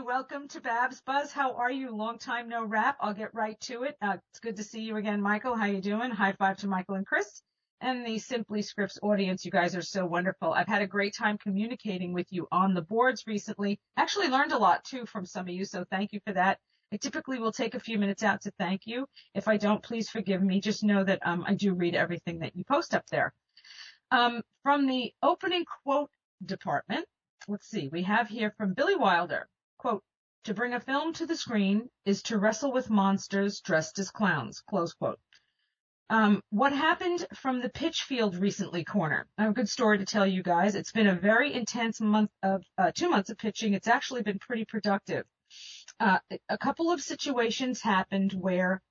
welcome to Babs Buzz. How are you? Long time no rap. I'll get right to it. Uh, it's good to see you again, Michael. How you doing? High five to Michael and Chris and the Simply Scripts audience. You guys are so wonderful. I've had a great time communicating with you on the boards recently. Actually learned a lot too from some of you, so thank you for that. I typically will take a few minutes out to thank you. If I don't, please forgive me. Just know that um, I do read everything that you post up there. Um, from the opening quote department, let's see, we have here from Billy Wilder, quote, to bring a film to the screen is to wrestle with monsters dressed as clowns, close quote. Um, what happened from the Pitchfield recently corner? I have a good story to tell you guys. It's been a very intense month of, uh, two months of pitching. It's actually been pretty productive. Uh, a couple of situations happened where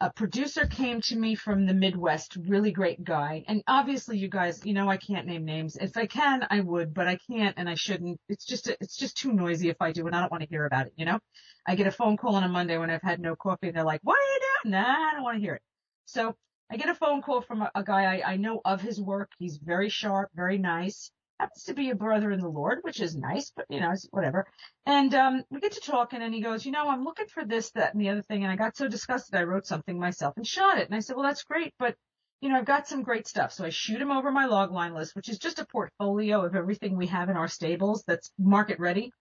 a producer came to me from the Midwest, really great guy. And obviously you guys, you know, I can't name names. If I can, I would, but I can't and I shouldn't. It's just, it's just too noisy if I do and I don't want to hear about it, you know? I get a phone call on a Monday when I've had no coffee and they're like, what are you doing? Nah, I don't want to hear it. So I get a phone call from a, a guy I, I know of his work. He's very sharp, very nice happens to be a brother in the Lord, which is nice, but you know, whatever. And um, we get to talking, and he goes, you know, I'm looking for this, that, and the other thing, and I got so disgusted, I wrote something myself and shot it. And I said, well, that's great, but you know, I've got some great stuff. So I shoot him over my log line list, which is just a portfolio of everything we have in our stables that's market ready.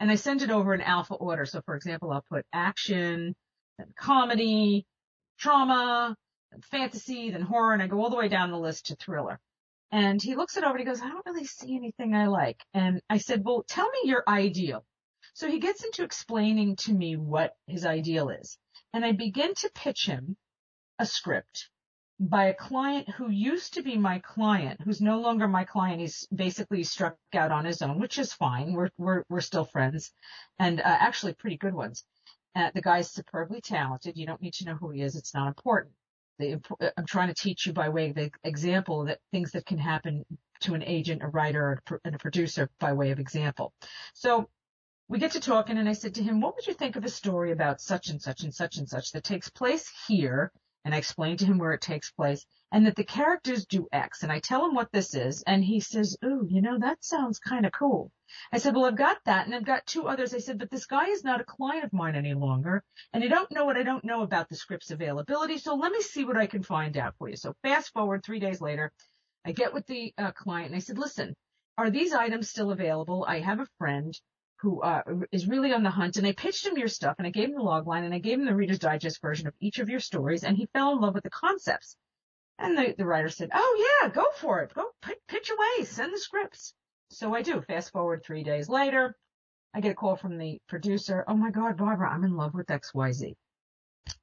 And I send it over in alpha order. So for example, I'll put action, then comedy, trauma, fantasy, then horror, and I go all the way down the list to thriller. And he looks it over and he goes, I don't really see anything I like. And I said, well, tell me your ideal. So he gets into explaining to me what his ideal is. And I begin to pitch him a script by a client who used to be my client, who's no longer my client. He's basically struck out on his own, which is fine. We're, we're, we're still friends and uh, actually pretty good ones. Uh, the guy's superbly talented. You don't need to know who he is. It's not important the, I'm trying to teach you by way of the example that things that can happen to an agent, a writer, and a producer by way of example. So we get to talking and I said to him, what would you think of a story about such and such and such and such that takes place here? And I explain to him where it takes place and that the characters do X. And I tell him what this is and he says, ooh, you know, that sounds kind of cool. I said, well, I've got that and I've got two others. I said, but this guy is not a client of mine any longer and I don't know what I don't know about the script's availability. So let me see what I can find out for you. So fast forward three days later, I get with the uh, client and I said, listen, are these items still available? I have a friend who uh, is really on the hunt and I pitched him your stuff and I gave him the log line and I gave him the Reader's Digest version of each of your stories and he fell in love with the concepts. And the, the writer said, oh yeah, go for it. Go pitch away. Send the scripts. So I do. Fast forward three days later, I get a call from the producer. Oh my God, Barbara, I'm in love with XYZ.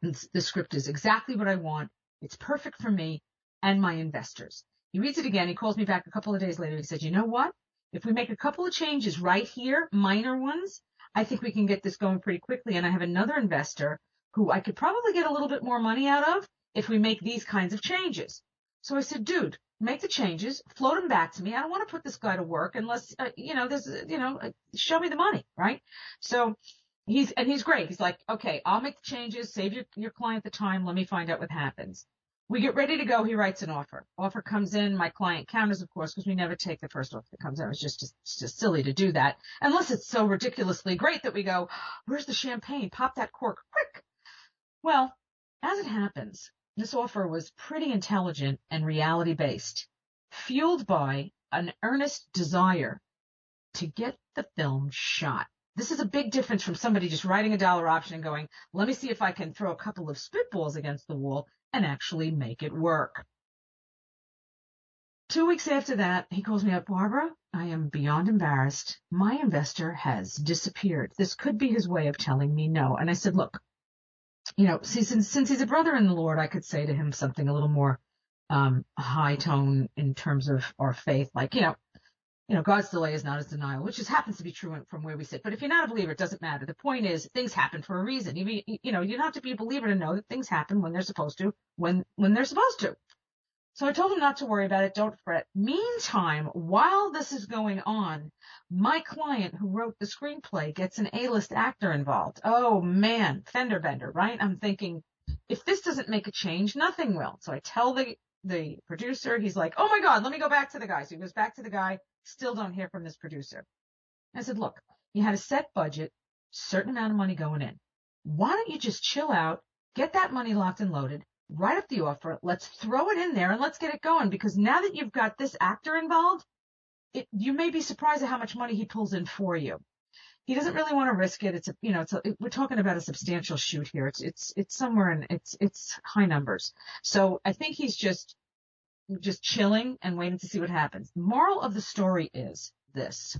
the script is exactly what I want. It's perfect for me and my investors. He reads it again. He calls me back a couple of days later. He said, you know what? If we make a couple of changes right here, minor ones, I think we can get this going pretty quickly. And I have another investor who I could probably get a little bit more money out of if we make these kinds of changes. So I said, dude, make the changes, float them back to me. I don't want to put this guy to work unless, uh, you know, there's, you know, uh, show me the money, right? So he's, and he's great. He's like, okay, I'll make the changes, save your, your client the time. Let me find out what happens. We get ready to go. He writes an offer. Offer comes in. My client counters, of course, because we never take the first offer that comes in. It's just, just, just silly to do that unless it's so ridiculously great that we go, where's the champagne? Pop that cork quick. Well, as it happens, this offer was pretty intelligent and reality based, fueled by an earnest desire to get the film shot. This is a big difference from somebody just writing a dollar option and going, let me see if I can throw a couple of spitballs against the wall and actually make it work. Two weeks after that, he calls me up, Barbara, I am beyond embarrassed. My investor has disappeared. This could be his way of telling me no. And I said, look, you know, since, since he's a brother in the Lord, I could say to him something a little more, um, high tone in terms of our faith, like, you know, you know, God's delay is not his denial, which just happens to be true from where we sit. But if you're not a believer, it doesn't matter. The point is things happen for a reason. You, you know, you don't have to be a believer to know that things happen when they're supposed to, when, when they're supposed to. So I told him not to worry about it. Don't fret. Meantime, while this is going on, my client who wrote the screenplay gets an A-list actor involved. Oh man, fender bender, right? I'm thinking, if this doesn't make a change, nothing will. So I tell the, the producer, he's like, oh my God, let me go back to the guy. So he goes back to the guy, still don't hear from this producer. I said, look, you had a set budget. certain amount of money going in. Why don't you just chill out, get that money locked and loaded, write up the offer, let's throw it in there and let's get it going because now that you've got this actor involved, it, you may be surprised at how much money he pulls in for you. He doesn't really want to risk it. It's a, you know, it's a, it, we're talking about a substantial shoot here. It's, it's, it's somewhere in, it's, it's high numbers. So I think he's just, just chilling and waiting to see what happens. The moral of the story is this.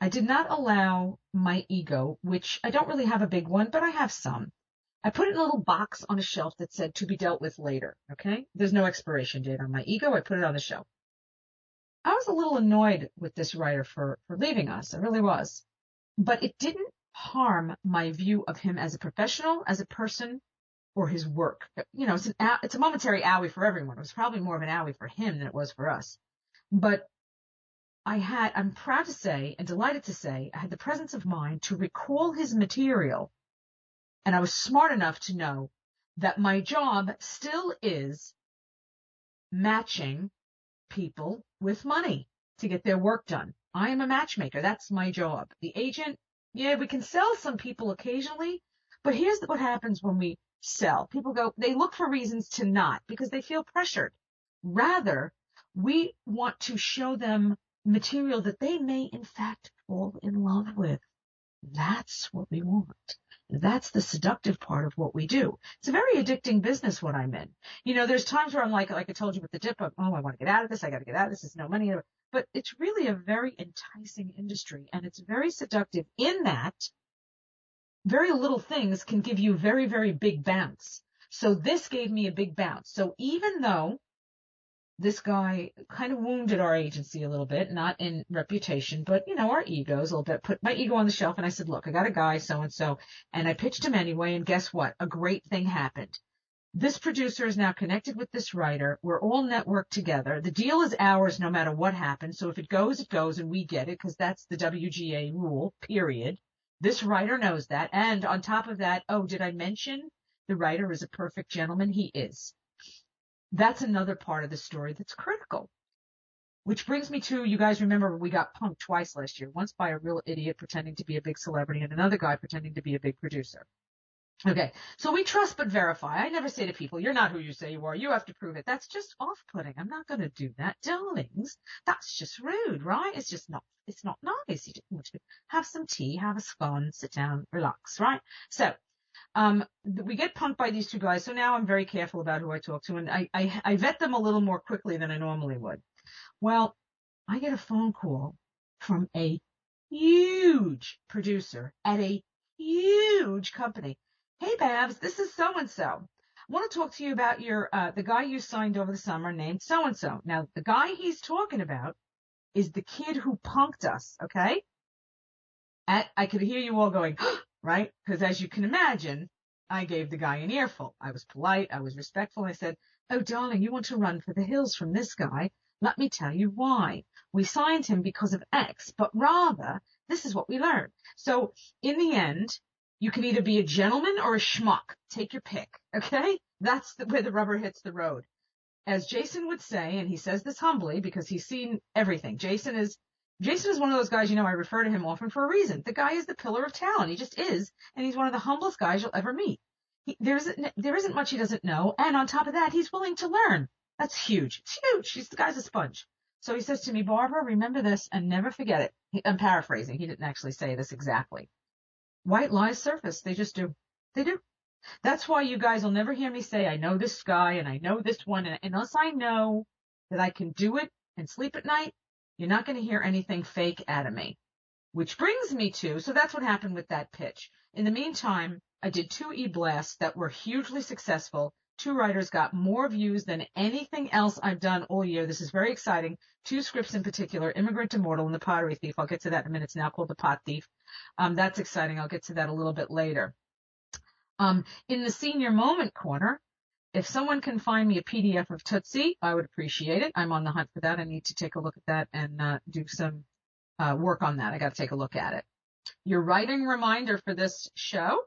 I did not allow my ego, which I don't really have a big one, but I have some. I put it in a little box on a shelf that said to be dealt with later. Okay. There's no expiration date on my ego. I put it on the shelf. I was a little annoyed with this writer for, for leaving us. I really was. But it didn't harm my view of him as a professional, as a person, or his work. You know, it's an, it's a momentary owie for everyone. It was probably more of an owie for him than it was for us. But I had, I'm proud to say and delighted to say, I had the presence of mind to recall his material. And I was smart enough to know that my job still is matching people with money to get their work done. I am a matchmaker. That's my job. The agent, yeah, we can sell some people occasionally, but here's what happens when we sell. People go, they look for reasons to not because they feel pressured. Rather, we want to show them material that they may in fact fall in love with. That's what we want. That's the seductive part of what we do. It's a very addicting business what I'm in. You know, there's times where I'm like, like I told you with the dip, oh, I want to get out of this. I got to get out of this. There's no money. But it's really a very enticing industry and it's very seductive in that very little things can give you very, very big bounce. So this gave me a big bounce. So even though this guy kind of wounded our agency a little bit, not in reputation, but you know, our egos a little bit. Put my ego on the shelf and I said, look, I got a guy so and so, and I pitched him anyway. And guess what? A great thing happened. This producer is now connected with this writer. We're all networked together. The deal is ours no matter what happens. So if it goes, it goes and we get it because that's the WGA rule, period. This writer knows that. And on top of that, oh, did I mention the writer is a perfect gentleman? He is. That's another part of the story that's critical. Which brings me to, you guys remember we got punked twice last year. Once by a real idiot pretending to be a big celebrity and another guy pretending to be a big producer. Okay. So we trust but verify. I never say to people, you're not who you say you are. You have to prove it. That's just off-putting. I'm not going to do that. Darlings, that's just rude, right? It's just not, it's not nice. You just want to have some tea, have a scone, sit down, relax, right? So um, we get punked by these two guys, so now I'm very careful about who I talk to, and I, I, I vet them a little more quickly than I normally would. Well, I get a phone call from a huge producer at a huge company. Hey, Babs, this is so and so. I want to talk to you about your uh, the guy you signed over the summer named so and so. Now, the guy he's talking about is the kid who punked us. Okay, at, I could hear you all going, right? Because as you can imagine, I gave the guy an earful. I was polite. I was respectful. I said, Oh, darling, you want to run for the hills from this guy. Let me tell you why. We signed him because of X, but rather, this is what we learned. So in the end, you can either be a gentleman or a schmuck. Take your pick. Okay. That's the, where the rubber hits the road. As Jason would say, and he says this humbly because he's seen everything. Jason is Jason is one of those guys, you know, I refer to him often for a reason. The guy is the pillar of talent. He just is. And he's one of the humblest guys you'll ever meet. He, there isn't, there isn't much he doesn't know. And on top of that, he's willing to learn. That's huge. It's huge. He's the guy's a sponge. So he says to me, Barbara, remember this and never forget it. I'm paraphrasing. He didn't actually say this exactly. White lies surface. They just do. They do. That's why you guys will never hear me say, I know this guy and I know this one. And unless I know that I can do it and sleep at night, you're not going to hear anything fake out of me. Which brings me to, so that's what happened with that pitch. In the meantime, I did two e-blasts that were hugely successful. Two writers got more views than anything else I've done all year. This is very exciting. Two scripts in particular, Immigrant Immortal and The Pottery Thief. I'll get to that in a minute. It's now called The Pot Thief. Um, that's exciting. I'll get to that a little bit later. Um, in the senior moment corner, if someone can find me a PDF of Tootsie, I would appreciate it. I'm on the hunt for that. I need to take a look at that and uh, do some uh, work on that. I got to take a look at it. Your writing reminder for this show.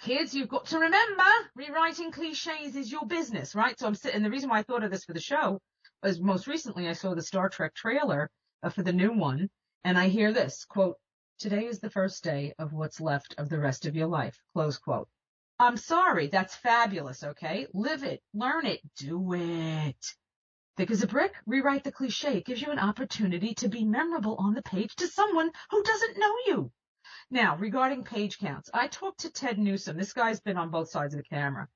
Kids, you've got to remember, rewriting cliches is your business, right? So I'm sitting, the reason why I thought of this for the show was most recently I saw the Star Trek trailer uh, for the new one, and I hear this quote, Today is the first day of what's left of the rest of your life. Close quote. I'm sorry. That's fabulous. Okay. Live it. Learn it. Do it. Thick as a brick, rewrite the cliche. It gives you an opportunity to be memorable on the page to someone who doesn't know you. Now, regarding page counts, I talked to Ted Newsom. This guy's been on both sides of the camera.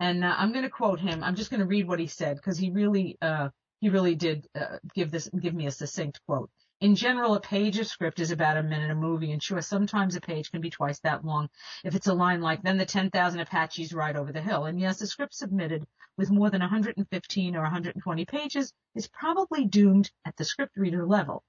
And uh, I'm going to quote him. I'm just going to read what he said because he really, uh, he really did uh, give this, give me a succinct quote. In general, a page of script is about a minute a movie, and sure, sometimes a page can be twice that long. If it's a line like, then the 10,000 Apaches ride over the hill. And yes, a script submitted with more than 115 or 120 pages is probably doomed at the script reader level.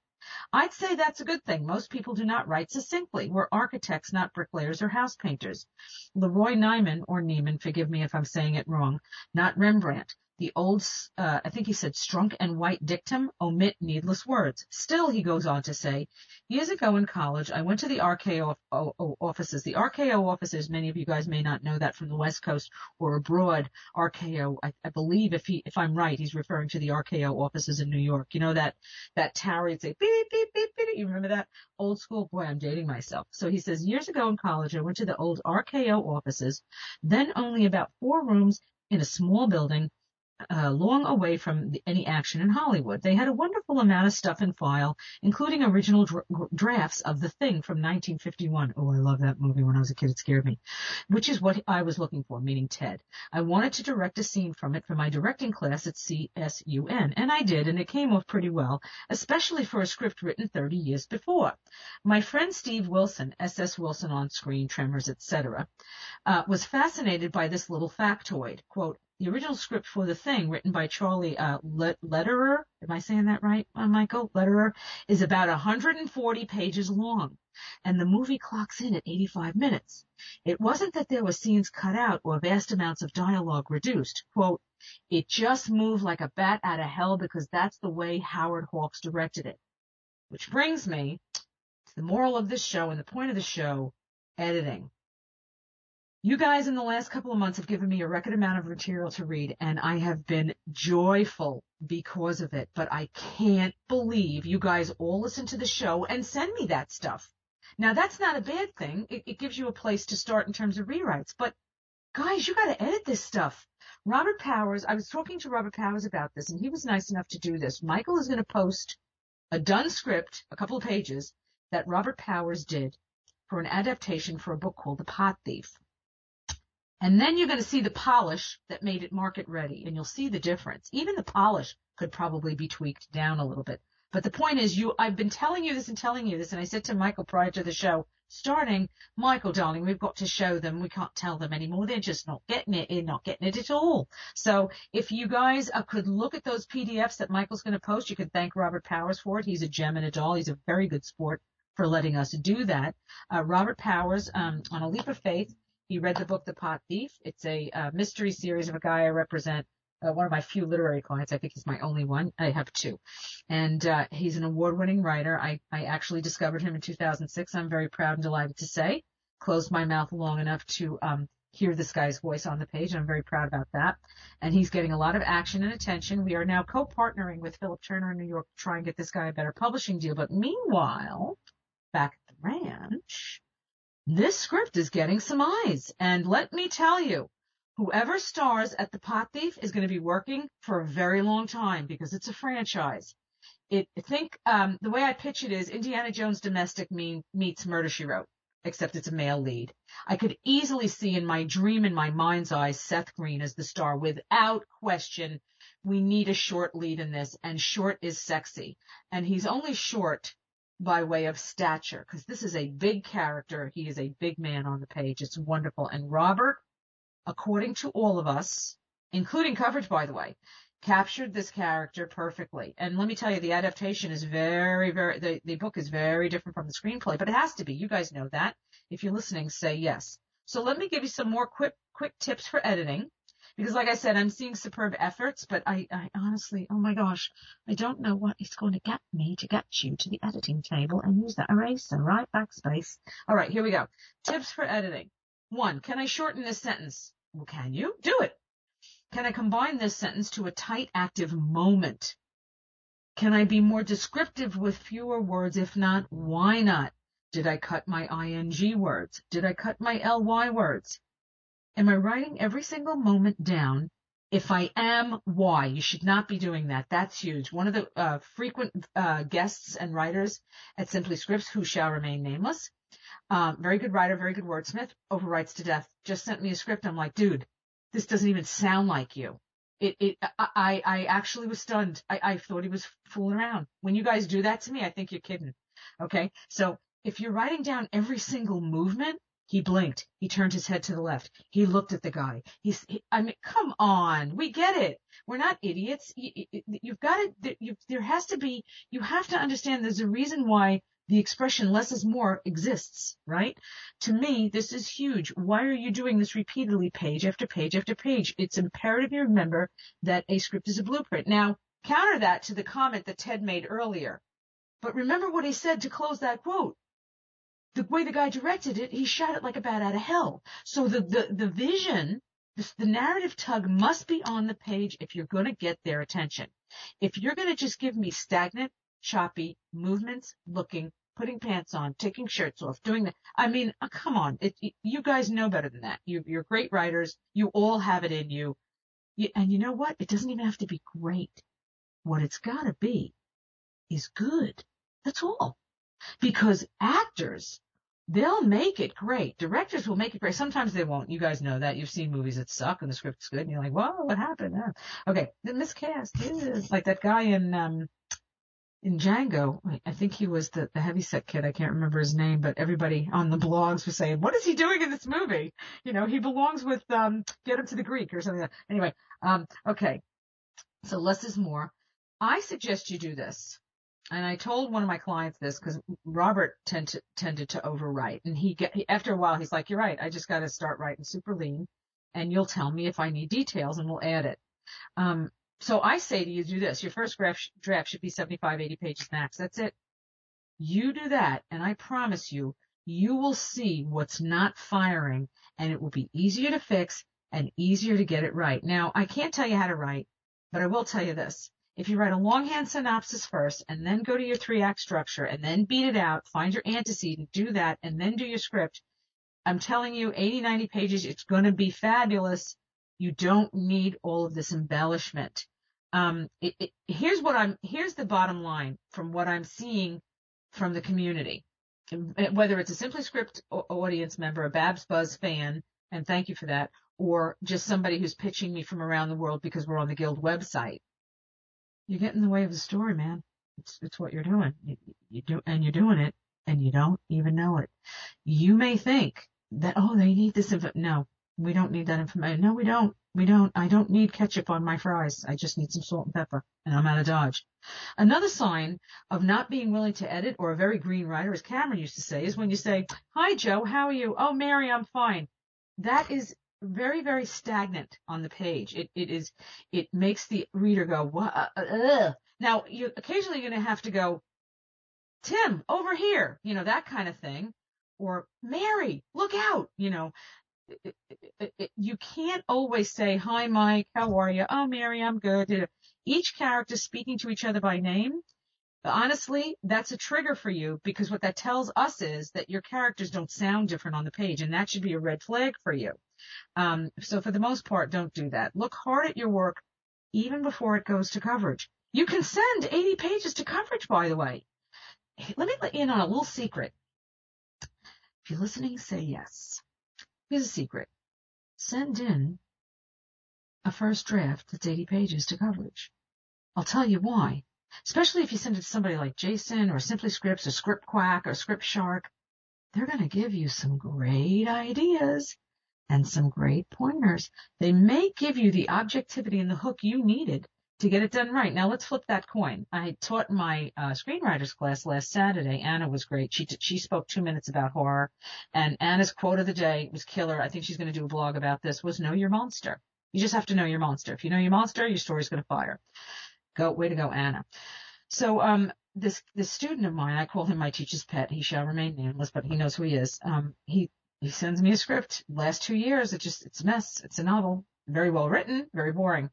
I'd say that's a good thing. Most people do not write succinctly. We're architects, not bricklayers or house painters. Leroy Nyman, or Neiman, forgive me if I'm saying it wrong, not Rembrandt, the old, uh, I think he said strunk and white dictum, omit needless words. Still, he goes on to say, years ago in college, I went to the RKO offices. The RKO offices, many of you guys may not know that from the West Coast or abroad. RKO, I, I believe if he, if I'm right, he's referring to the RKO offices in New York. You know that, that tower, you'd say beep, beep, beep, beep. You remember that? Old school. Boy, I'm dating myself. So he says, years ago in college, I went to the old RKO offices, then only about four rooms in a small building uh, long away from the, any action in Hollywood. They had a wonderful amount of stuff in file, including original dra- drafts of The Thing from 1951. Oh, I love that movie. When I was a kid, it scared me. Which is what I was looking for, meaning Ted. I wanted to direct a scene from it for my directing class at CSUN, and I did, and it came off pretty well, especially for a script written 30 years before. My friend Steve Wilson, S.S. Wilson on screen, Tremors, etc., uh, was fascinated by this little factoid. Quote, the original script for the thing, written by Charlie uh, Lederer, am I saying that right, uh, Michael? Letterer, is about 140 pages long, and the movie clocks in at 85 minutes. It wasn't that there were scenes cut out or vast amounts of dialogue reduced. Quote, it just moved like a bat out of hell because that's the way Howard Hawks directed it. Which brings me to the moral of this show and the point of the show, editing. You guys in the last couple of months have given me a record amount of material to read and I have been joyful because of it, but I can't believe you guys all listen to the show and send me that stuff. Now that's not a bad thing. It, it gives you a place to start in terms of rewrites, but guys, you gotta edit this stuff. Robert Powers, I was talking to Robert Powers about this and he was nice enough to do this. Michael is to post a done script, a couple of pages that Robert Powers did for an adaptation for a book called The Pot Thief. And then you're going to see the polish that made it market ready and you'll see the difference. Even the polish could probably be tweaked down a little bit. But the point is you, I've been telling you this and telling you this and I said to Michael prior to the show, starting, Michael darling, we've got to show them. We can't tell them anymore. They're just not getting it. They're not getting it at all. So if you guys uh, could look at those PDFs that Michael's going to post, you could thank Robert Powers for it. He's a gem and a doll. He's a very good sport for letting us do that. Uh, Robert Powers, um, on a leap of faith, he read the book The Pot Thief. It's a uh, mystery series of a guy I represent, uh, one of my few literary clients. I think he's my only one. I have two. And uh, he's an award-winning writer. I, I actually discovered him in 2006. I'm very proud and delighted to say. Closed my mouth long enough to um, hear this guy's voice on the page. I'm very proud about that. And he's getting a lot of action and attention. We are now co-partnering with Philip Turner in New York to try and get this guy a better publishing deal. But meanwhile, back at the ranch, this script is getting some eyes. And let me tell you, whoever stars at The Pot Thief is going to be working for a very long time because it's a franchise. It, I think um, the way I pitch it is Indiana Jones Domestic mean, meets Murder She Wrote, except it's a male lead. I could easily see in my dream, in my mind's eye, Seth Green as the star without question. We need a short lead in this, and short is sexy. And he's only short by way of stature, because this is a big character. He is a big man on the page. It's wonderful. And Robert, according to all of us, including coverage, by the way, captured this character perfectly. And let me tell you, the adaptation is very, very, the, the book is very different from the screenplay, but it has to be. You guys know that. If you're listening, say yes. So let me give you some more quick, quick tips for editing because like I said, I'm seeing superb efforts, but I, I honestly, oh my gosh, I don't know what it's going to get me to get you to the editing table and use that eraser, right? Backspace. All right, here we go. Tips for editing. One, can I shorten this sentence? Well, can you? Do it. Can I combine this sentence to a tight active moment? Can I be more descriptive with fewer words? If not, why not? Did I cut my ing words? Did I cut my ly words? Am I writing every single moment down? If I am, why? You should not be doing that. That's huge. One of the uh, frequent uh, guests and writers at Simply Scripts, who shall remain nameless, um, very good writer, very good wordsmith, overwrites to death. Just sent me a script. I'm like, dude, this doesn't even sound like you. It, it, I, I actually was stunned. I, I thought he was fooling around. When you guys do that to me, I think you're kidding. Okay. So if you're writing down every single movement, he blinked. He turned his head to the left. He looked at the guy. He's, he, I mean, come on. We get it. We're not idiots. You, have got to, there has to be, you have to understand there's a reason why the expression less is more exists, right? To me, this is huge. Why are you doing this repeatedly, page after page after page? It's imperative you remember that a script is a blueprint. Now, counter that to the comment that Ted made earlier. But remember what he said to close that quote. The way the guy directed it, he shot it like a bat out of hell. So the, the, the vision, the, the narrative tug must be on the page if you're going to get their attention. If you're going to just give me stagnant, choppy movements, looking, putting pants on, taking shirts off, doing that. I mean, uh, come on. It, it, you guys know better than that. You, you're great writers. You all have it in you. you. And you know what? It doesn't even have to be great. What it's got to be is good. That's all. Because actors, they'll make it great. Directors will make it great. Sometimes they won't. You guys know that. You've seen movies that suck and the script's good and you're like, whoa, what happened? Okay. The miscast is like that guy in, um, in Django, I think he was the, the heavyset kid. I can't remember his name, but everybody on the blogs was saying, what is he doing in this movie? You know, he belongs with, um, Get Him to the Greek or something like that. Anyway, um, okay. So less is more. I suggest you do this. And I told one of my clients this because Robert tend to, tended to overwrite and he get, after a while, he's like, you're right. I just got to start writing super lean and you'll tell me if I need details and we'll add it. Um, so I say to you, do this. Your first draft, draft should be 75, 80 pages max. That's it. You do that, and I promise you, you will see what's not firing, and it will be easier to fix and easier to get it right. Now, I can't tell you how to write, but I will tell you this. If you write a longhand synopsis first, and then go to your three act structure, and then beat it out, find your antecedent, do that, and then do your script, I'm telling you, 80, 90 pages, it's going to be fabulous you don't need all of this embellishment. Um, it, it, here's what I'm, here's the bottom line from what I'm seeing from the community. Whether it's a Simply Script audience member, a Babs Buzz fan, and thank you for that, or just somebody who's pitching me from around the world because we're on the Guild website. You get in the way of the story, man. It's, it's what you're doing. You, you do, and you're doing it, and you don't even know it. You may think that, oh, they need this info. No, we don't need that information. No, we don't. We don't. I don't need ketchup on my fries. I just need some salt and pepper, and I'm out of Dodge. Another sign of not being willing to edit or a very green writer, as Cameron used to say, is when you say, "Hi, Joe. How are you? Oh, Mary, I'm fine." That is very, very stagnant on the page. It it is. It makes the reader go, "What?" Uh, uh, now, you occasionally going to have to go, Tim, over here, you know that kind of thing or Mary, look out, you know, you can't always say, hi, Mike, how are you? Oh, Mary, I'm good. Each character speaking to each other by name. Honestly, that's a trigger for you because what that tells us is that your characters don't sound different on the page and that should be a red flag for you. Um, so for the most part, don't do that. Look hard at your work even before it goes to coverage. You can send 80 pages to coverage, by the way. Let me let you in on a little secret. If you're listening, say yes. Here's a secret. Send in a first draft that's 80 pages to coverage. I'll tell you why. Especially if you send it to somebody like Jason or Simply Scripts or Script Quack or Script Shark. They're going to give you some great ideas and some great pointers. They may give you the objectivity and the hook you needed to get it done right. Now let's flip that coin. I taught my uh, screenwriters class last Saturday. Anna was great. She t- she spoke two minutes about horror, and Anna's quote of the day was killer. I think she's going to do a blog about this. Was know your monster. You just have to know your monster. If you know your monster, your story's going to fire. Go, way to go, Anna. So um, this this student of mine, I call him my teacher's pet. He shall remain nameless, but he knows who he is. Um, he he sends me a script. Last two years, it just it's a mess. It's a novel, very well written, very boring.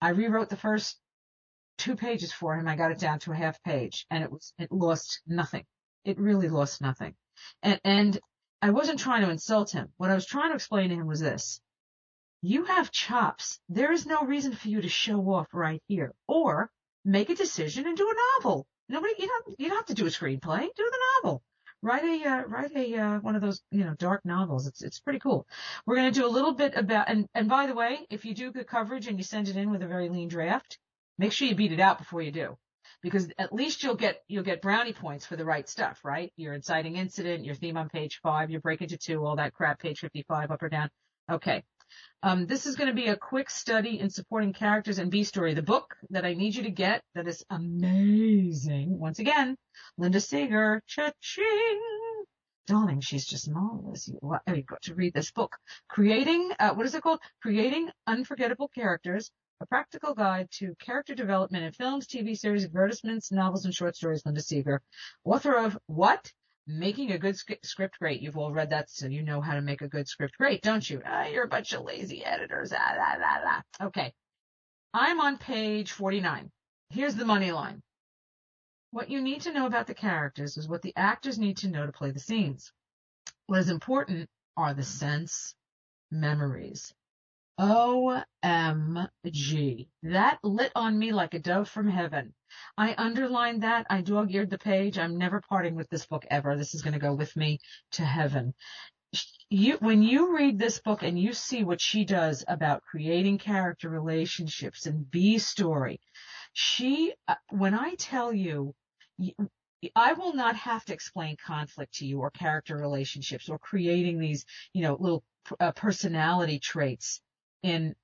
I rewrote the first two pages for him. I got it down to a half page and it was, it lost nothing. it really lost nothing. And, and I wasn't trying to insult him. What I was trying to explain to him was this. You have chops. There is no reason for you to show off right here. Or make a decision and do a novel. Nobody, you don't, you don't have to do a screenplay. Do the novel. Write a, uh, write a, uh, one of those, you know, dark novels. It's, it's pretty cool. We're going to do a little bit about, and, and by the way, if you do good coverage and you send it in with a very lean draft, make sure you beat it out before you do because at least you'll get you'll get brownie points for the right stuff, right? Your inciting incident, your theme on page five, your break into two, all that crap, page 55, up or down. Okay. Um, this is going to be a quick study in supporting characters and B story. The book that I need you to get that is amazing. Once again, Linda Seger, cha-ching. Darling, she's just marvelous. You, you've got to read this book. Creating, uh, what is it called? Creating Unforgettable Characters a Practical Guide to Character Development in Films, TV series, advertisements, novels, and short stories, Linda Seger. Author of What? Making a Good Script Great. You've all read that, so you know how to make a good script great, don't you? Ah, you're a bunch of lazy editors. Ah, la, la. Okay. I'm on page 49. Here's the money line. What you need to know about the characters is what the actors need to know to play the scenes. What is important are the sense memories. OMG. That lit on me like a dove from heaven. I underlined that. I dog eared the page. I'm never parting with this book ever. This is going to go with me to heaven. You, when you read this book and you see what she does about creating character relationships and B story, she, uh, when I tell you, I will not have to explain conflict to you or character relationships or creating these, you know, little uh, personality traits in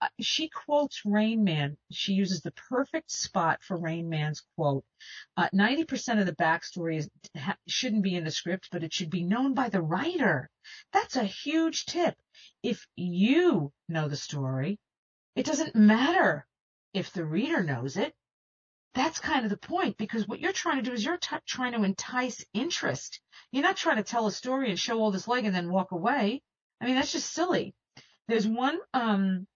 uh, she quotes Rain Man. She uses the perfect spot for Rain Man's quote. Uh, 90% of the backstory is, ha, shouldn't be in the script, but it should be known by the writer. That's a huge tip. If you know the story, it doesn't matter if the reader knows it. That's kind of the point because what you're trying to do is you're t- trying to entice interest. You're not trying to tell a story and show all this leg and then walk away. I mean, that's just silly. There's one um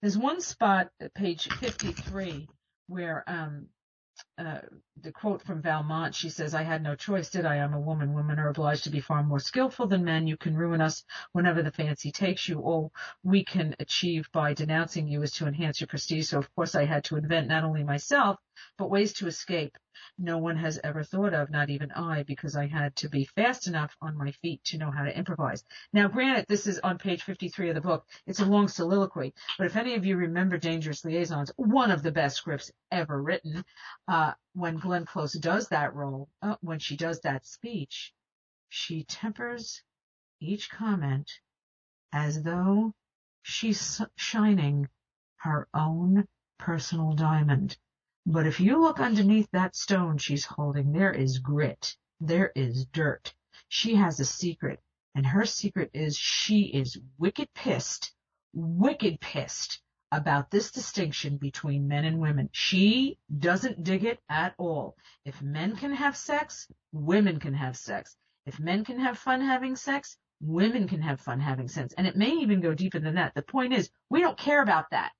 there's one spot at page 53 where um uh, the quote from Valmont, she says, I had no choice, did I? I'm a woman. Women are obliged to be far more skillful than men. You can ruin us whenever the fancy takes you. All we can achieve by denouncing you is to enhance your prestige. So of course I had to invent not only myself, but ways to escape no one has ever thought of, not even I, because I had to be fast enough on my feet to know how to improvise. Now, granted, this is on page 53 of the book. It's a long soliloquy, but if any of you remember Dangerous Liaisons, one of the best scripts ever written, uh, when Glenn Close does that role, uh, when she does that speech, she tempers each comment as though she's shining her own personal diamond. But if you look underneath that stone she's holding, there is grit. There is dirt. She has a secret. And her secret is she is wicked pissed, wicked pissed about this distinction between men and women. She doesn't dig it at all. If men can have sex, women can have sex. If men can have fun having sex, women can have fun having sex. And it may even go deeper than that. The point is, we don't care about that.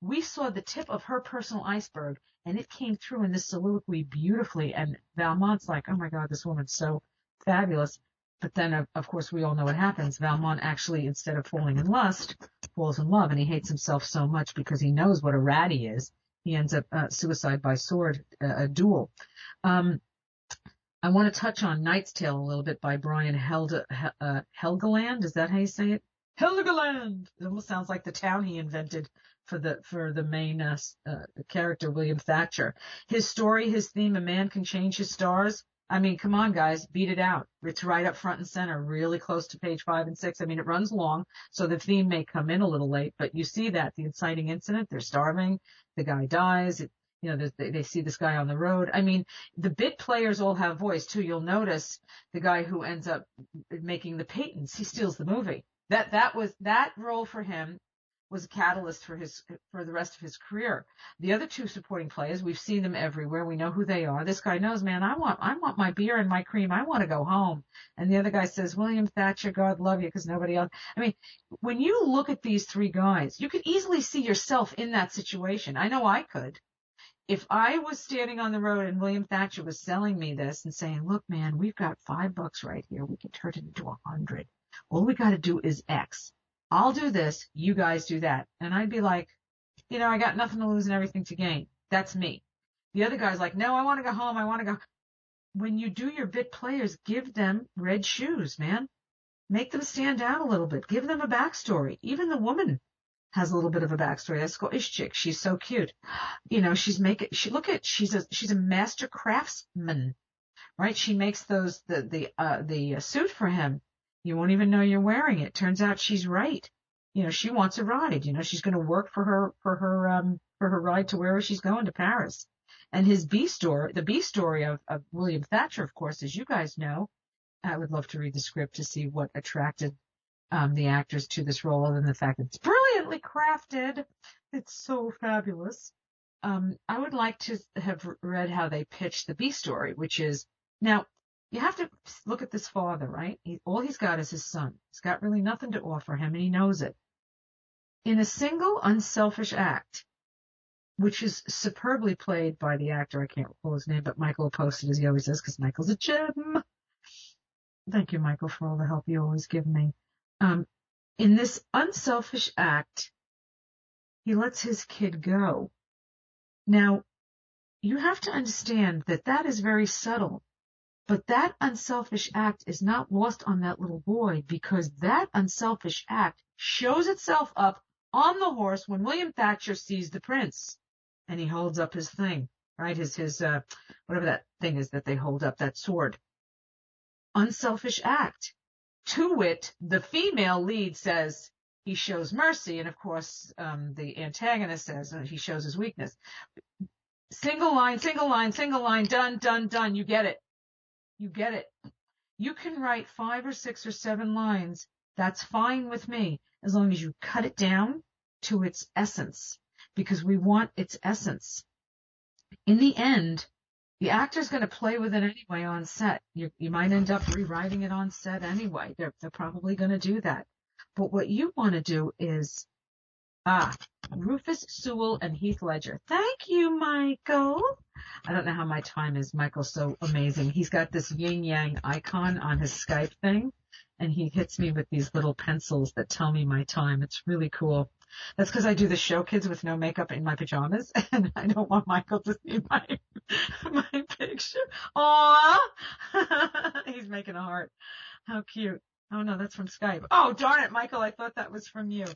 We saw the tip of her personal iceberg and it came through in this soliloquy beautifully. And Valmont's like, oh my God, this woman's so fabulous. But then, of, course, we all know what happens. Valmont actually, instead of falling in lust, falls in love, and he hates himself so much because he knows what a rat he is. He ends up uh, suicide by sword, uh, a duel. Um, I want to touch on Knight's Tale a little bit by Brian uh, Helgeland. Is that how you say it? Helgeland. It almost sounds like the town he invented for the for the main uh, uh, character William Thatcher. His story, his theme, a man can change his stars. I mean, come on, guys, beat it out. It's right up front and center, really close to page five and six. I mean, it runs long, so the theme may come in a little late, but you see that the inciting incident. They're starving. The guy dies. It, you know, they, they see this guy on the road. I mean, the bit players all have voice too. You'll notice the guy who ends up making the patents. He steals the movie. That that was that role for him was a catalyst for his for the rest of his career. The other two supporting players, we've seen them everywhere. We know who they are. This guy knows, man, I want I want my beer and my cream. I want to go home. And the other guy says, William Thatcher, God love you, because nobody else. I mean, when you look at these three guys, you could easily see yourself in that situation. I know I could. if I was standing on the road and William Thatcher was selling me this and saying, look, man, we've got five bucks right here. We can turn it into a hundred. All we got to do is X. I'll do this. You guys do that. And I'd be like, you know, I got nothing to lose and everything to gain. That's me. The other guy's like, no, I want to go home. I want to go. When you do your bit players, give them red shoes, man. Make them stand out a little bit. Give them a backstory. Even the woman has a little bit of a backstory. That's called Ishchik. She's so cute. You know, she's making, she, look at, she's a, she's a master craftsman, right? She makes those, the, the, uh, the uh, suit for him. You won't even know you're wearing it. Turns out she's right. You know, she wants a ride. You know, she's going to work for her, for her, um, for her ride to wherever she's going to Paris. And his B story, the B story of, of William Thatcher, of course, as you guys know, I would love to read the script to see what attracted um, the actors to this role, other than the fact that it's brilliantly crafted. It's so fabulous. Um, I would like to have read how they pitched the B story, which is now you have to look at this father, right? He, all he's got is his son. He's got really nothing to offer him, and he knows it. In a single unselfish act, which is superbly played by the actor, I can't recall his name, but Michael posted as he always does, because Michael's a gem. Thank you, Michael, for all the help you always give me. Um, in this unselfish act, he lets his kid go. Now, you have to understand that that is very subtle, but that unselfish act is not lost on that little boy because that unselfish act shows itself up on the horse when William Thatcher sees the prince and he holds up his thing, right? His, his, uh, whatever that thing is that they hold up, that sword. Unselfish act. To wit, the female lead says he shows mercy, and of course, um, the antagonist says he shows his weakness. Single line, single line, single line, done, done, done. You get it. You get it. You can write five or six or seven lines. That's fine with me, as long as you cut it down to its essence, because we want its essence. In the end, the actor's going to play with it anyway on set. You, you might end up rewriting it on set anyway. They're, they're probably going to do that. But what you want to do is, ah, Rufus Sewell and Heath Ledger. Thank you, Michael. I don't know how my time is. Michael's so amazing. He's got this yin yang icon on his Skype thing and he hits me with these little pencils that tell me my time. It's really cool. That's because I do the show kids with no makeup in my pajamas, and I don't want Michael to see my my picture. Aww, he's making a heart. How cute. Oh no, that's from Skype. Oh darn it, Michael, I thought that was from you.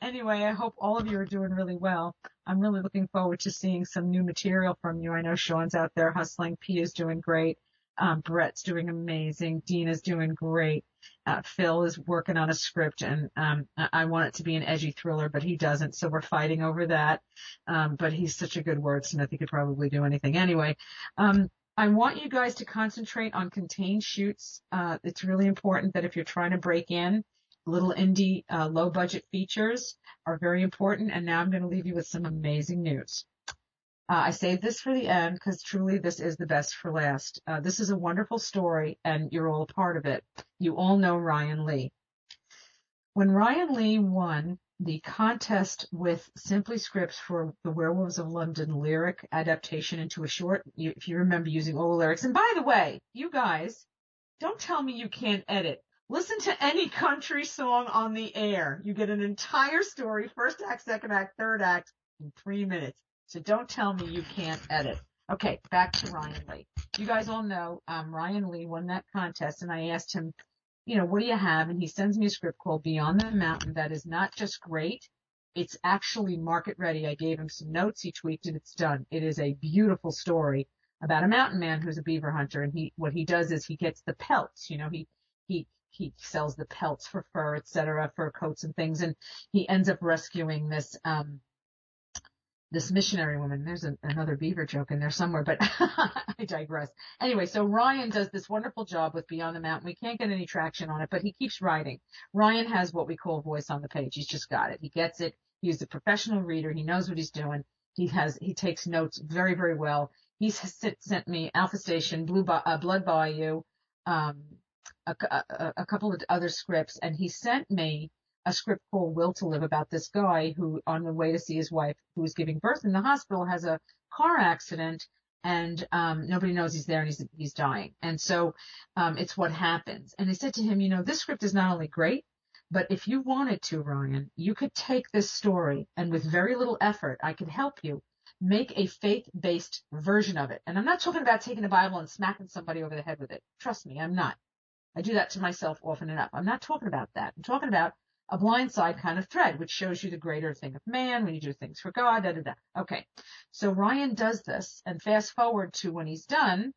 Anyway, I hope all of you are doing really well. I'm really looking forward to seeing some new material from you. I know Sean's out there hustling. P is doing great. Um, Brett's doing amazing. Dean is doing great. Uh, Phil is working on a script and, um, I want it to be an edgy thriller, but he doesn't. So we're fighting over that. Um, but he's such a good wordsmith. He could probably do anything anyway. Um, I want you guys to concentrate on contained shoots. Uh, it's really important that if you're trying to break in, little indie, uh, low budget features are very important. And now I'm going to leave you with some amazing news. Uh, I saved this for the end because truly this is the best for last. Uh, this is a wonderful story and you're all a part of it. You all know Ryan Lee. When Ryan Lee won the contest with Simply Scripts for the Werewolves of London lyric adaptation into a short, if you remember using all the lyrics, and by the way, you guys, don't tell me you can't edit. Listen to any country song on the air. You get an entire story, first act, second act, third act, in three minutes. So don't tell me you can't edit. Okay, back to Ryan Lee. You guys all know um, Ryan Lee won that contest, and I asked him, you know, what do you have? And he sends me a script called Beyond the Mountain that is not just great, it's actually market ready. I gave him some notes, he tweaked it, it's done. It is a beautiful story about a mountain man who's a beaver hunter, and he what he does is he gets the pelts. You know, he he he sells the pelts for fur, etc., fur coats and things, and he ends up rescuing this um this missionary woman. There's a, another beaver joke in there somewhere, but I digress. Anyway, so Ryan does this wonderful job with Beyond the Mountain. We can't get any traction on it, but he keeps writing. Ryan has what we call voice on the page. He's just got it. He gets it. He's a professional reader. He knows what he's doing. He has, he takes notes very, very well. He's sent me Alpha Station, Blue, uh, Blood Bayou, um, a, a, a couple of other scripts, and he sent me a script called Will to Live about this guy who, on the way to see his wife who is giving birth in the hospital, has a car accident and um, nobody knows he's there and he's he's dying. And so um, it's what happens. And I said to him, you know, this script is not only great, but if you wanted to, Ryan, you could take this story and with very little effort, I could help you make a faith-based version of it. And I'm not talking about taking the Bible and smacking somebody over the head with it. Trust me, I'm not. I do that to myself often enough. I'm not talking about that. I'm talking about a blind side kind of thread, which shows you the greater thing of man when you do things for God, da da da. Okay. So Ryan does this and fast forward to when he's done,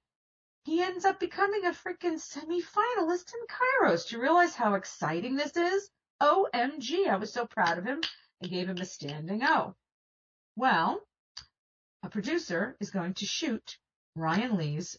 he ends up becoming a freaking semi-finalist in Kairos. Do you realize how exciting this is? OMG. I was so proud of him. I gave him a standing O. Well, a producer is going to shoot Ryan Lee's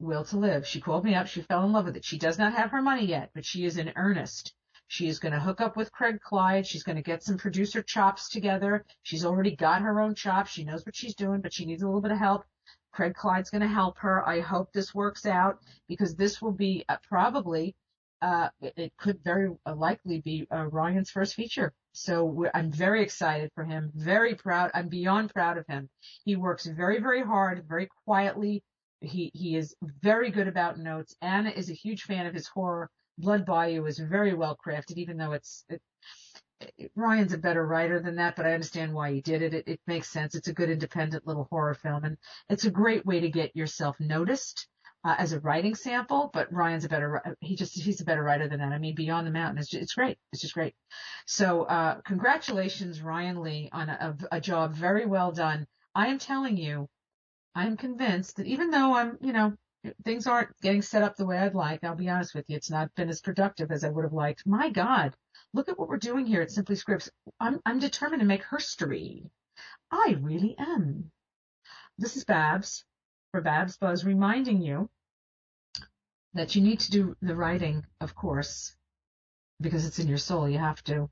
Will to Live. She called me up. She fell in love with it. She does not have her money yet, but she is in earnest. She is going to hook up with Craig Clyde. She's going to get some producer chops together. She's already got her own chops. She knows what she's doing, but she needs a little bit of help. Craig Clyde's going to help her. I hope this works out because this will be uh, probably, uh, it could very likely be uh, Ryan's first feature. So I'm very excited for him. Very proud. I'm beyond proud of him. He works very, very hard, very quietly. He, he is very good about notes. Anna is a huge fan of his horror. Blood Bayou is very well crafted, even though it's, it, it, Ryan's a better writer than that, but I understand why he did it. it. It makes sense. It's a good independent little horror film and it's a great way to get yourself noticed. Uh, as a writing sample, but Ryan's a better, he just, he's a better writer than that. I mean, Beyond the Mountain is, just, it's great. It's just great. So, uh, congratulations, Ryan Lee, on a, a job very well done. I am telling you, I am convinced that even though I'm, you know, things aren't getting set up the way I'd like, I'll be honest with you, it's not been as productive as I would have liked. My God, look at what we're doing here at Simply Scripts. I'm, I'm determined to make history. I really am. This is Babs for Babs Buzz reminding you that you need to do the writing, of course, because it's in your soul. You have to.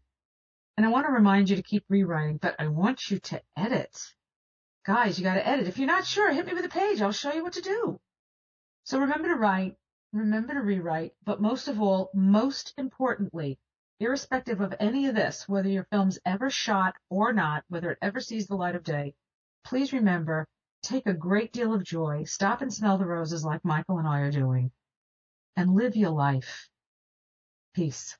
And I want to remind you to keep rewriting, but I want you to edit. Guys, you got to edit. If you're not sure, hit me with a page. I'll show you what to do. So remember to write, remember to rewrite, but most of all, most importantly, irrespective of any of this, whether your film's ever shot or not, whether it ever sees the light of day, please remember, take a great deal of joy, stop and smell the roses like Michael and I are doing, and live your life. Peace.